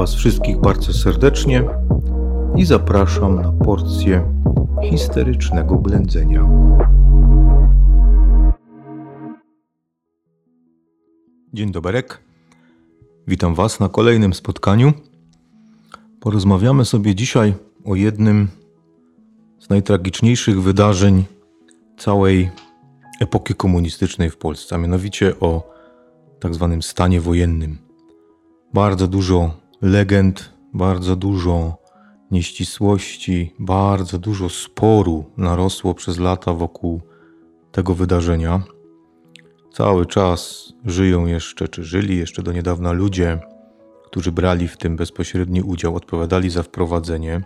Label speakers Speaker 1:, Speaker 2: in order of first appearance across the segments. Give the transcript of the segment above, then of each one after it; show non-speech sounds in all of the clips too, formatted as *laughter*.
Speaker 1: Was wszystkich bardzo serdecznie i zapraszam na porcję histerycznego blędzenia. Dzień doberek. Witam Was na kolejnym spotkaniu. Porozmawiamy sobie dzisiaj o jednym z najtragiczniejszych wydarzeń całej epoki komunistycznej w Polsce, a mianowicie o tak zwanym stanie wojennym. Bardzo dużo legend, bardzo dużo nieścisłości, bardzo dużo sporu narosło przez lata wokół tego wydarzenia. Cały czas żyją jeszcze, czy żyli jeszcze do niedawna ludzie, którzy brali w tym bezpośredni udział, odpowiadali za wprowadzenie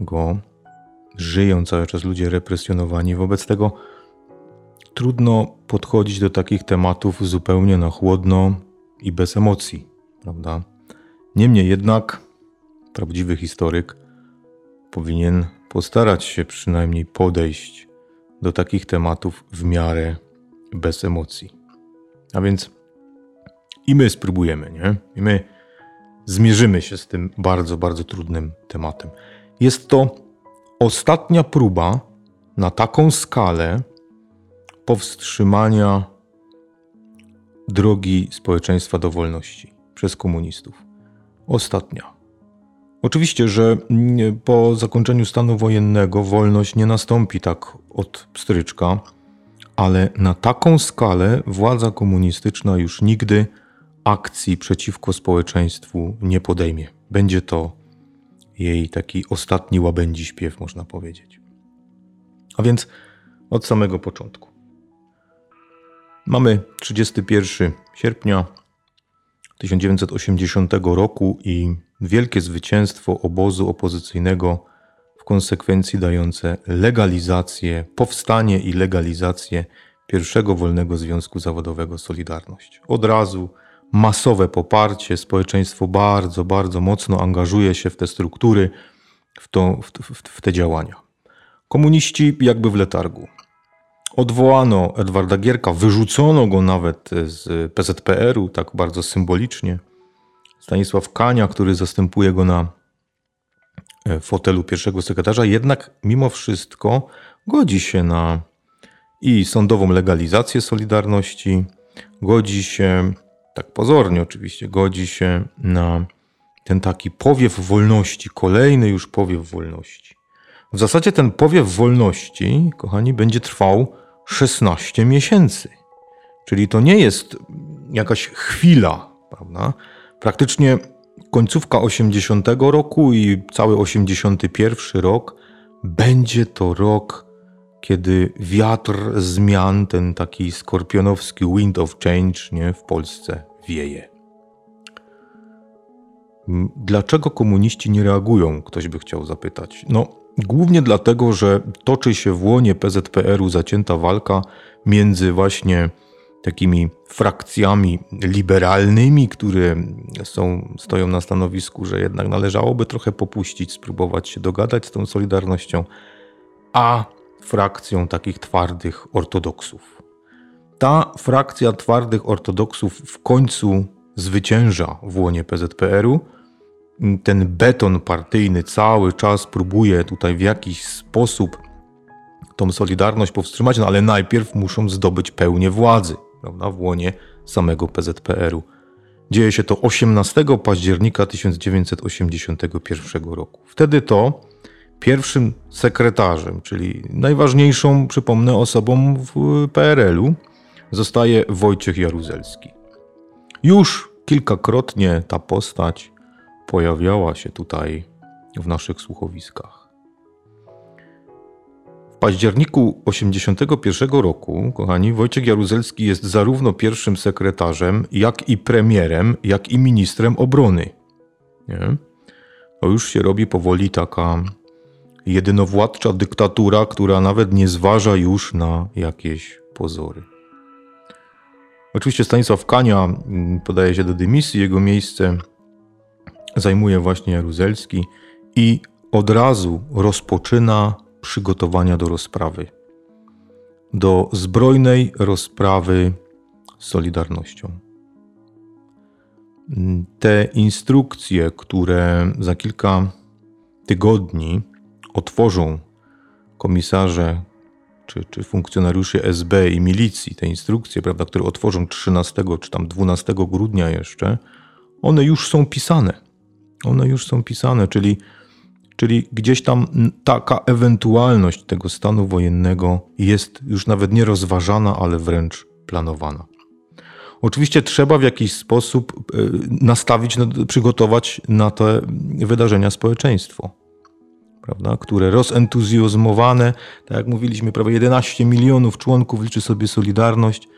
Speaker 1: go. Żyją cały czas ludzie represjonowani. Wobec tego trudno podchodzić do takich tematów zupełnie na chłodno i bez emocji, prawda? Niemniej jednak prawdziwy historyk powinien postarać się przynajmniej podejść do takich tematów w miarę bez emocji. A więc i my spróbujemy, nie? I my zmierzymy się z tym bardzo, bardzo trudnym tematem. Jest to ostatnia próba na taką skalę powstrzymania drogi społeczeństwa do wolności przez komunistów. Ostatnia. Oczywiście, że po zakończeniu stanu wojennego wolność nie nastąpi tak od pstryczka, ale na taką skalę władza komunistyczna już nigdy akcji przeciwko społeczeństwu nie podejmie. Będzie to jej taki ostatni łabędzi śpiew, można powiedzieć. A więc od samego początku. Mamy 31 sierpnia 1980 roku i wielkie zwycięstwo obozu opozycyjnego, w konsekwencji dające legalizację, powstanie i legalizację pierwszego wolnego związku zawodowego Solidarność. Od razu masowe poparcie, społeczeństwo bardzo, bardzo mocno angażuje się w te struktury, w, to, w, w, w te działania. Komuniści jakby w letargu. Odwołano Edwarda Gierka, wyrzucono go nawet z PZPR-u, tak bardzo symbolicznie. Stanisław Kania, który zastępuje go na e, fotelu pierwszego sekretarza, jednak mimo wszystko godzi się na i sądową legalizację Solidarności, godzi się, tak pozornie oczywiście, godzi się na ten taki powiew wolności, kolejny już powiew wolności. W zasadzie ten powiew wolności, kochani, będzie trwał 16 miesięcy. Czyli to nie jest jakaś chwila, prawda? Praktycznie końcówka 80 roku i cały 81 rok będzie to rok, kiedy wiatr zmian, ten taki skorpionowski wind of change nie, w Polsce wieje. Dlaczego komuniści nie reagują? Ktoś by chciał zapytać. No, głównie dlatego, że toczy się w łonie PZPR-u zacięta walka między właśnie takimi frakcjami liberalnymi, które są, stoją na stanowisku, że jednak należałoby trochę popuścić, spróbować się dogadać z tą Solidarnością, a frakcją takich twardych ortodoksów. Ta frakcja twardych ortodoksów w końcu zwycięża w łonie PZPR-u. Ten beton partyjny cały czas próbuje tutaj w jakiś sposób tą solidarność powstrzymać, no ale najpierw muszą zdobyć pełnię władzy prawda, w łonie samego PZPR-u. Dzieje się to 18 października 1981 roku. Wtedy to pierwszym sekretarzem, czyli najważniejszą, przypomnę, osobą w PRL-u, zostaje Wojciech Jaruzelski. Już kilkakrotnie ta postać pojawiała się tutaj w naszych słuchowiskach. W październiku 1981 roku, kochani, Wojciech Jaruzelski jest zarówno pierwszym sekretarzem, jak i premierem, jak i ministrem obrony. Nie? To już się robi powoli taka jedynowładcza dyktatura, która nawet nie zważa już na jakieś pozory. Oczywiście Stanisław Kania mm, podaje się do dymisji, jego miejsce zajmuje właśnie Jaruzelski i od razu rozpoczyna przygotowania do rozprawy. Do zbrojnej rozprawy z Solidarnością. te instrukcje, które za kilka tygodni otworzą komisarze czy, czy funkcjonariusze SB i milicji, te instrukcje, prawda, które otworzą 13 czy tam 12 grudnia jeszcze, one już są pisane. One już są pisane, czyli, czyli gdzieś tam taka ewentualność tego stanu wojennego jest już nawet nie rozważana, ale wręcz planowana. Oczywiście trzeba w jakiś sposób e, nastawić, przygotować na te wydarzenia społeczeństwo, prawda, które rozentuzjazmowane, tak jak mówiliśmy, prawie 11 milionów członków liczy sobie Solidarność,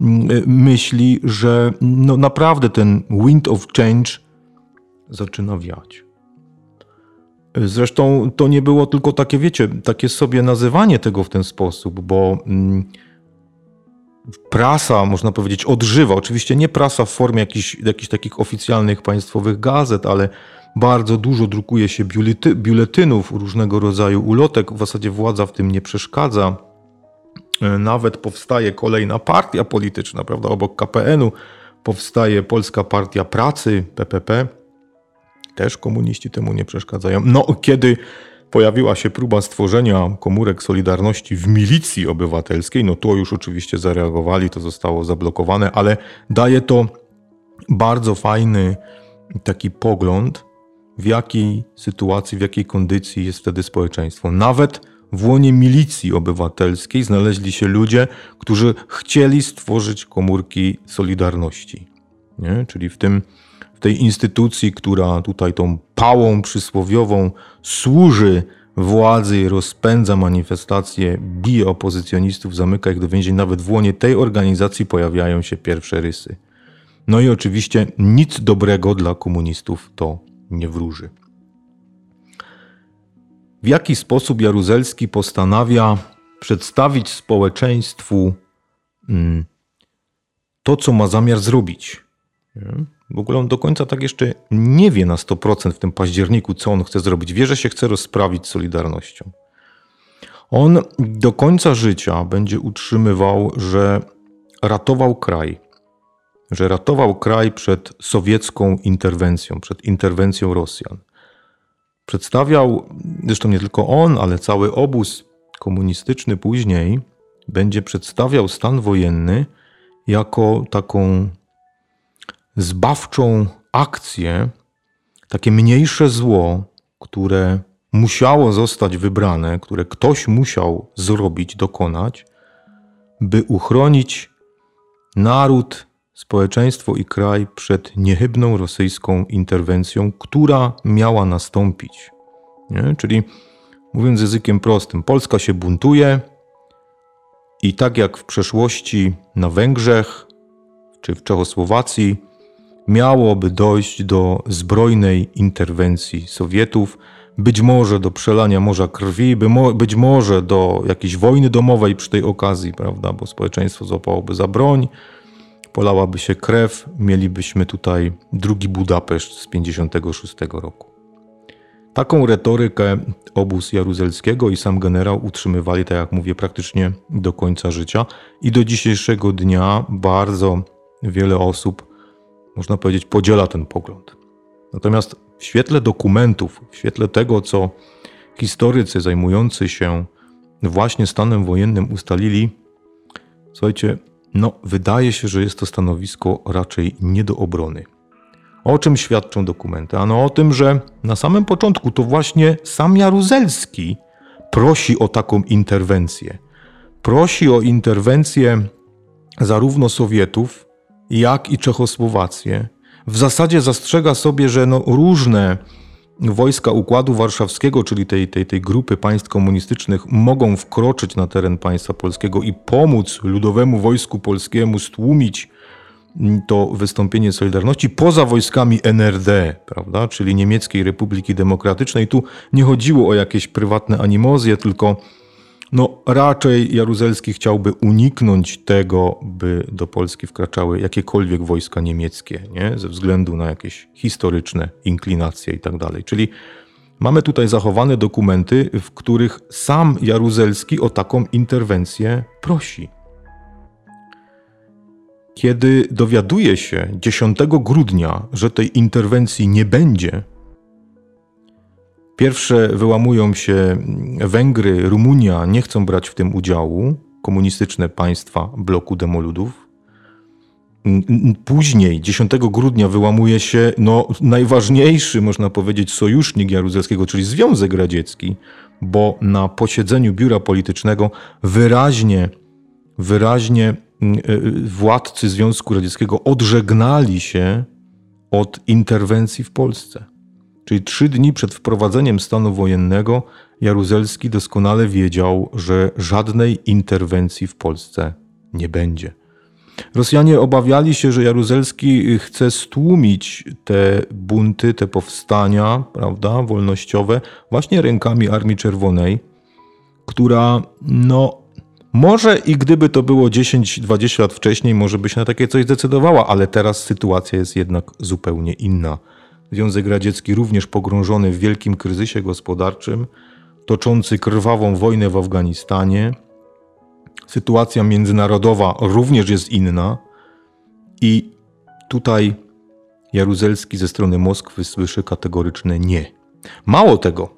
Speaker 1: e, myśli, że no naprawdę ten wind of change zaczyna wiać. Zresztą to nie było tylko takie, wiecie, takie sobie nazywanie tego w ten sposób, bo mm, prasa, można powiedzieć, odżywa. Oczywiście nie prasa w formie jakichś, jakichś takich oficjalnych państwowych gazet, ale bardzo dużo drukuje się biulety, biuletynów, różnego rodzaju ulotek. W zasadzie władza w tym nie przeszkadza. E, nawet powstaje kolejna partia polityczna, prawda? Obok KPN-u powstaje Polska Partia Pracy, PPP. Też komuniści temu nie przeszkadzają. No, kiedy pojawiła się próba stworzenia komórek Solidarności w milicji obywatelskiej, no to już oczywiście zareagowali, to zostało zablokowane, ale daje to bardzo fajny taki pogląd, w jakiej sytuacji, w jakiej kondycji jest wtedy społeczeństwo. Nawet w łonie milicji obywatelskiej znaleźli się ludzie, którzy chcieli stworzyć komórki Solidarności. Nie? Czyli w tym w tej instytucji, która tutaj tą pałą przysłowiową służy władzy, rozpędza manifestacje, bije opozycjonistów, zamyka ich do więzień. Nawet w łonie tej organizacji pojawiają się pierwsze rysy. No i oczywiście nic dobrego dla komunistów to nie wróży. W jaki sposób Jaruzelski postanawia przedstawić społeczeństwu mm, to, co ma zamiar zrobić? W ogóle on do końca tak jeszcze nie wie na 100% w tym październiku, co on chce zrobić. Wie, że się chce rozprawić Solidarnością. On do końca życia będzie utrzymywał, że ratował kraj, że ratował kraj przed sowiecką interwencją, przed interwencją Rosjan. Przedstawiał, zresztą nie tylko on, ale cały obóz komunistyczny później będzie przedstawiał stan wojenny jako taką zbawczą akcję, takie mniejsze zło, które musiało zostać wybrane, które ktoś musiał zrobić, dokonać, by uchronić naród, społeczeństwo i kraj przed niechybną rosyjską interwencją, która miała nastąpić. Nie? Czyli mówiąc językiem prostym, Polska się buntuje i tak jak w przeszłości na Węgrzech czy w Czechosłowacji, miałoby dojść do zbrojnej interwencji Sowietów, być może do przelania morza krwi, być może do jakiejś wojny domowej przy tej okazji, prawda, bo społeczeństwo złapałoby za broń, polałaby się krew, mielibyśmy tutaj drugi Budapeszt z 56 roku. Taką retorykę obóz Jaruzelskiego i sam generał utrzymywali, tak jak mówię, praktycznie do końca życia i do dzisiejszego dnia bardzo wiele osób można powiedzieć, podziela ten pogląd. Natomiast w świetle dokumentów, w świetle tego, co historycy zajmujący się właśnie stanem wojennym ustalili, słuchajcie, no, wydaje się, że jest to stanowisko raczej nie do obrony. O czym świadczą dokumenty? Ano o tym, że na samym początku to właśnie sam Jaruzelski prosi o taką interwencję. Prosi o interwencję zarówno Sowietów, jak i Czechosłowację. W zasadzie zastrzega sobie, że no różne wojska Układu Warszawskiego, czyli tej, tej, tej grupy państw komunistycznych, mogą wkroczyć na teren państwa polskiego i pomóc Ludowemu Wojsku Polskiemu stłumić to wystąpienie Solidarności poza wojskami NRD, prawda, czyli Niemieckiej Republiki Demokratycznej. Tu nie chodziło o jakieś prywatne animozje, tylko no, raczej Jaruzelski chciałby uniknąć tego, by do Polski wkraczały jakiekolwiek wojska niemieckie, nie? ze względu na jakieś historyczne inklinacje i tak dalej. Czyli mamy tutaj zachowane dokumenty, w których sam Jaruzelski o taką interwencję prosi. kiedy dowiaduje się 10 grudnia, że tej interwencji nie będzie, pierwsze wyłamują się Węgry, Rumunia, nie chcą brać w tym udziału, komunistyczne państwa bloku demoludów. Później, 10 grudnia, wyłamuje się no, najważniejszy, można powiedzieć, sojusznik Jaruzelskiego, czyli Związek Radziecki, bo na posiedzeniu biura politycznego wyraźnie, wyraźnie e, władcy Związku Radzieckiego odżegnali się od interwencji w Polsce. Czyli trzy dni przed wprowadzeniem stanu wojennego Jaruzelski doskonale wiedział, że żadnej interwencji w Polsce nie będzie. Rosjanie obawiali się, że Jaruzelski chce stłumić te bunty, te powstania, prawda, wolnościowe, właśnie rękami Armii Czerwonej, która, no, może i gdyby to było 10-20 lat wcześniej, może by się na takie coś zdecydowała, ale teraz sytuacja jest jednak zupełnie inna. Związek Radziecki również pogrążony w wielkim kryzysie gospodarczym, toczący krwawą wojnę w Afganistanie, sytuacja międzynarodowa również jest inna i tutaj Jaruzelski ze strony Moskwy słyszy kategoryczne nie. Mało tego,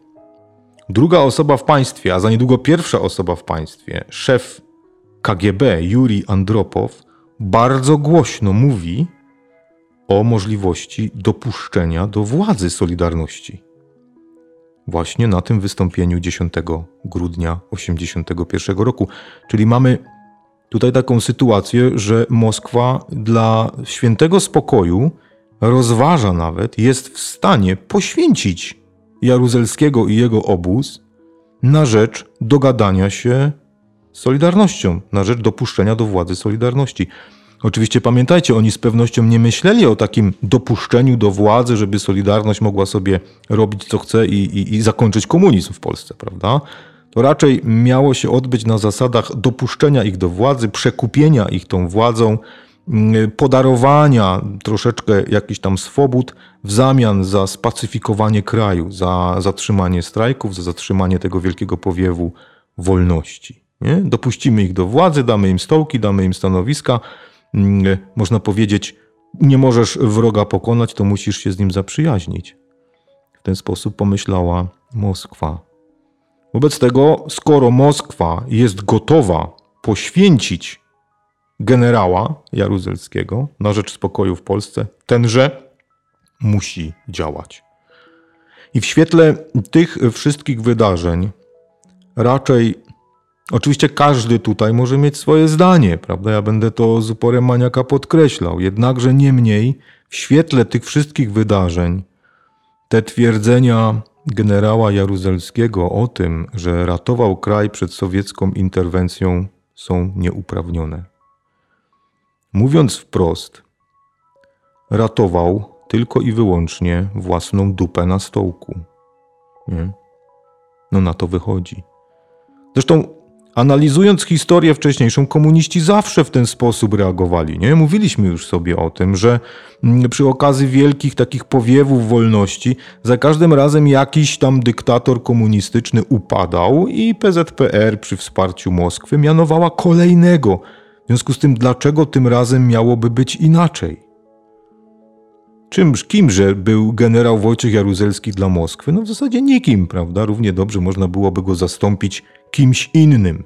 Speaker 1: druga osoba w państwie, a za niedługo pierwsza osoba w państwie, szef KGB Juri Andropow, bardzo głośno mówi o możliwości dopuszczenia do władzy Solidarności właśnie na tym wystąpieniu 10 grudnia 1981 roku. Czyli mamy tutaj taką sytuację, że Moskwa dla świętego spokoju rozważa nawet, jest w stanie poświęcić Jaruzelskiego i jego obóz na rzecz dogadania się z Solidarnością, na rzecz dopuszczenia do władzy Solidarności. Oczywiście pamiętajcie, oni z pewnością nie myśleli o takim dopuszczeniu do władzy, żeby Solidarność mogła sobie robić co chce i, i, i zakończyć komunizm w Polsce, prawda? To raczej miało się odbyć na zasadach dopuszczenia ich do władzy, przekupienia ich tą władzą, mm, podarowania troszeczkę jakichś tam swobód w zamian za spacyfikowanie kraju, za zatrzymanie strajków, za zatrzymanie tego wielkiego powiewu wolności. Nie? Dopuścimy ich do władzy, damy im stołki, damy im stanowiska, można powiedzieć, nie możesz wroga pokonać, to musisz się z nim zaprzyjaźnić. W ten sposób pomyślała Moskwa. Wobec tego, skoro Moskwa jest gotowa poświęcić generała Jaruzelskiego na rzecz spokoju w Polsce, tenże musi działać. I w świetle tych wszystkich wydarzeń raczej Oczywiście każdy tutaj może mieć swoje zdanie, prawda? Ja będę to z uporem maniaka podkreślał. Jednakże niemniej w świetle tych wszystkich wydarzeń te twierdzenia generała Jaruzelskiego o tym, że ratował kraj przed sowiecką interwencją, są nieuprawnione. Mówiąc wprost, ratował tylko i wyłącznie własną dupę na stołku. Nie? No na to wychodzi. Zresztą Analizując historię wcześniejszą, komuniści zawsze w ten sposób reagowali. Nie? Mówiliśmy już sobie o tym, że mm, przy okazji wielkich takich powiewów wolności, za każdym razem jakiś tam dyktator komunistyczny upadał i PZPR przy wsparciu Moskwy mianowała kolejnego. W związku z tym, dlaczego tym razem miałoby być inaczej? Czymż, kimże był generał Wojciech Jaruzelski dla Moskwy? No w zasadzie nikim, prawda? Równie dobrze można byłoby go zastąpić kimś innym,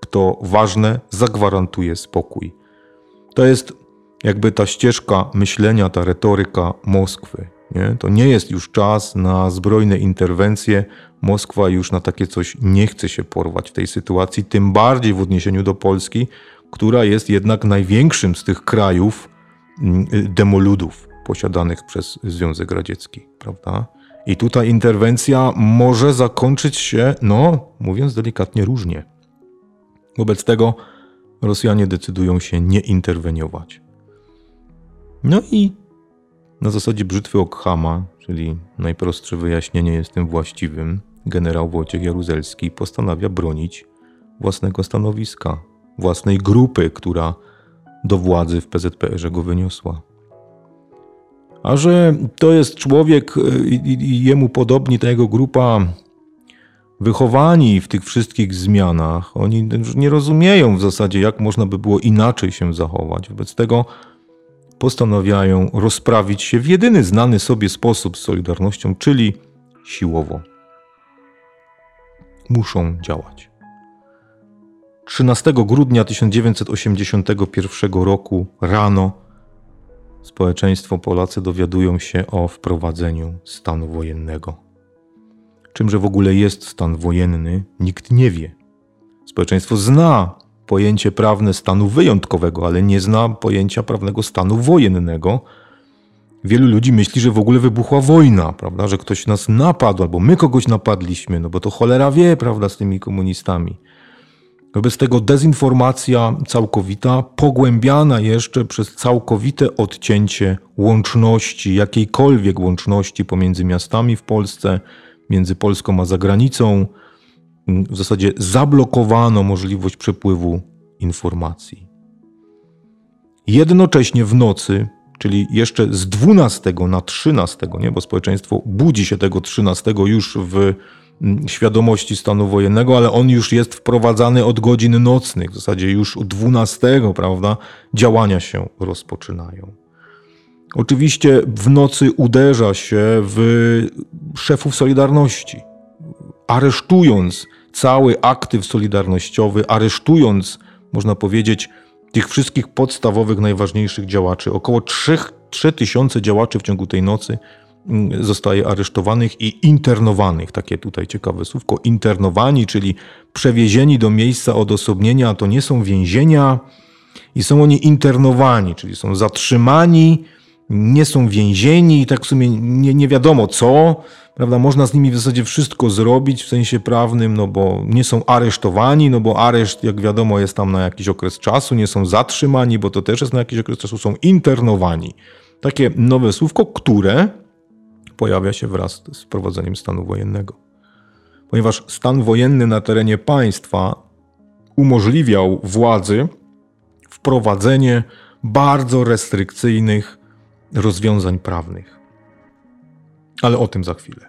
Speaker 1: kto ważne zagwarantuje spokój. To jest jakby ta ścieżka myślenia, ta retoryka Moskwy. Nie? To nie jest już czas na zbrojne interwencje. Moskwa już na takie coś nie chce się porwać w tej sytuacji, tym bardziej w odniesieniu do Polski, która jest jednak największym z tych krajów mm, demoludów posiadanych przez Związek Radziecki, prawda? I tutaj interwencja może zakończyć się, no, mówiąc delikatnie, różnie. Wobec tego Rosjanie decydują się nie interweniować. No i na zasadzie brzytwy Okhama, czyli najprostsze wyjaśnienie jest tym właściwym, generał Wojciech Jaruzelski postanawia bronić własnego stanowiska, własnej grupy, która do władzy w PZPR go wyniosła. A że to jest człowiek y, i, jemu podobni, ta jego grupa wychowani w tych wszystkich zmianach, oni nie rozumieją w zasadzie, jak można by było inaczej się zachować. Wobec tego postanawiają rozprawić się w jedyny znany sobie sposób z Solidarnością, czyli siłowo. Muszą działać. 13 grudnia 1981 roku rano społeczeństwo Polacy dowiadują się o wprowadzeniu stanu wojennego. Czymże w ogóle jest stan wojenny, nikt nie wie. Społeczeństwo zna pojęcie prawne stanu wyjątkowego, ale nie zna pojęcia prawnego stanu wojennego. Wielu ludzi myśli, że w ogóle wybuchła wojna, prawda? że ktoś nas napadł, albo my kogoś napadliśmy, no bo to cholera wie, prawda, z tymi komunistami. Wobec tego dezinformacja całkowita, pogłębiana jeszcze przez całkowite odcięcie łączności, jakiejkolwiek łączności pomiędzy miastami w Polsce, między Polską a zagranicą. W zasadzie zablokowano możliwość przepływu informacji. Jednocześnie w nocy, czyli jeszcze z 12 na 13, nie, bo społeczeństwo budzi się tego 13 już w świadomości stanu wojennego, ale on już jest wprowadzany od godzin nocnych, w zasadzie już od 12, prawda, działania się rozpoczynają. Oczywiście w nocy uderza się w szefów Solidarności, aresztując cały aktyw solidarnościowy, aresztując, można powiedzieć, tych wszystkich podstawowych, najważniejszych działaczy. Około 3, 3 tysiące działaczy w ciągu tej nocy Mm, zostaje aresztowanych i internowanych. Takie tutaj ciekawe słówko. Internowani, czyli przewiezieni do miejsca odosobnienia, to nie są więzienia i są oni internowani, czyli są zatrzymani, nie są więzieni i tak w sumie nie, nie wiadomo co. Prawda? Można z nimi w zasadzie wszystko zrobić w sensie prawnym, no bo nie są aresztowani, no bo areszt, jak wiadomo, jest tam na jakiś okres czasu, nie są zatrzymani, bo to też jest na jakiś okres czasu, są internowani. Takie nowe słówko, które pojawia się wraz z wprowadzeniem stanu wojennego. Ponieważ stan wojenny na terenie państwa umożliwiał władzy wprowadzenie bardzo restrykcyjnych rozwiązań prawnych. Ale o tym za chwilę.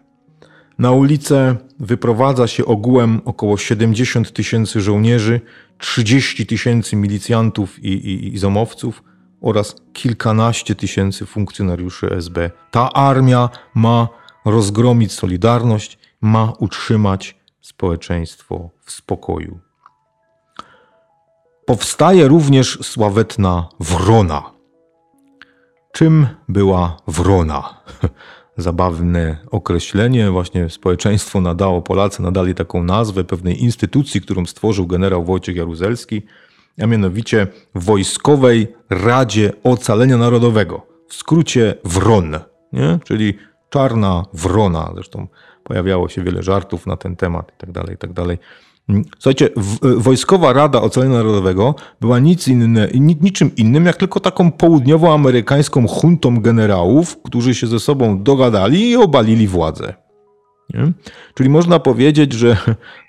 Speaker 1: Na ulicę wyprowadza się ogółem około 70 tysięcy żołnierzy, 30 tysięcy milicjantów i, i, i zomowców, oraz kilkanaście tysięcy funkcjonariuszy SB. Ta armia ma rozgromić Solidarność, ma utrzymać społeczeństwo w spokoju. Powstaje również sławetna Wrona. Czym była Wrona? *laughs* Zabawne określenie, właśnie społeczeństwo nadało, Polacy nadali taką nazwę pewnej instytucji, którą stworzył generał Wojciech Jaruzelski – a mianowicie Wojskowej Radzie Ocalenia Narodowego, w skrócie WRON, nie? czyli czarna wrona. Zresztą pojawiało się wiele żartów na ten temat itd. Tak itd. Tak Słuchajcie, Wojskowa Rada Ocalenia Narodowego była nic inne, niczym innym, jak tylko taką południowoamerykańską huntą generałów, którzy się ze sobą dogadali i obalili władzę. Nie? Czyli można powiedzieć, że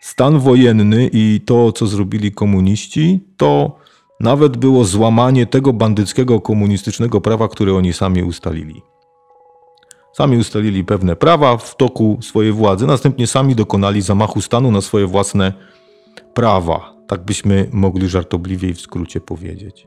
Speaker 1: stan wojenny i to, co zrobili komuniści, to nawet było złamanie tego bandyckiego komunistycznego prawa, które oni sami ustalili. Sami ustalili pewne prawa w toku swojej władzy, następnie sami dokonali zamachu stanu na swoje własne prawa. Tak byśmy mogli żartobliwie i w skrócie powiedzieć.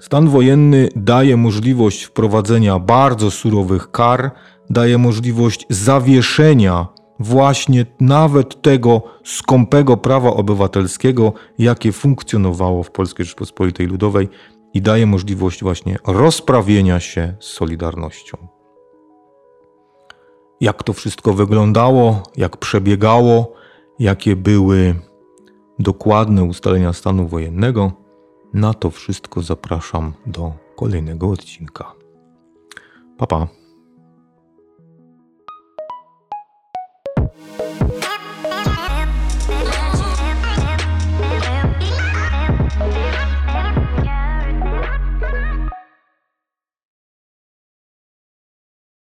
Speaker 1: Stan wojenny daje możliwość wprowadzenia bardzo surowych kar daje możliwość zawieszenia właśnie nawet tego skąpego prawa obywatelskiego, jakie funkcjonowało w Polskiej Rzeczpospolitej Ludowej i daje możliwość właśnie rozprawienia się z Solidarnością. Jak to wszystko wyglądało, jak przebiegało, jakie były dokładne ustalenia stanu wojennego, na to wszystko zapraszam do kolejnego odcinka. Pa, pa.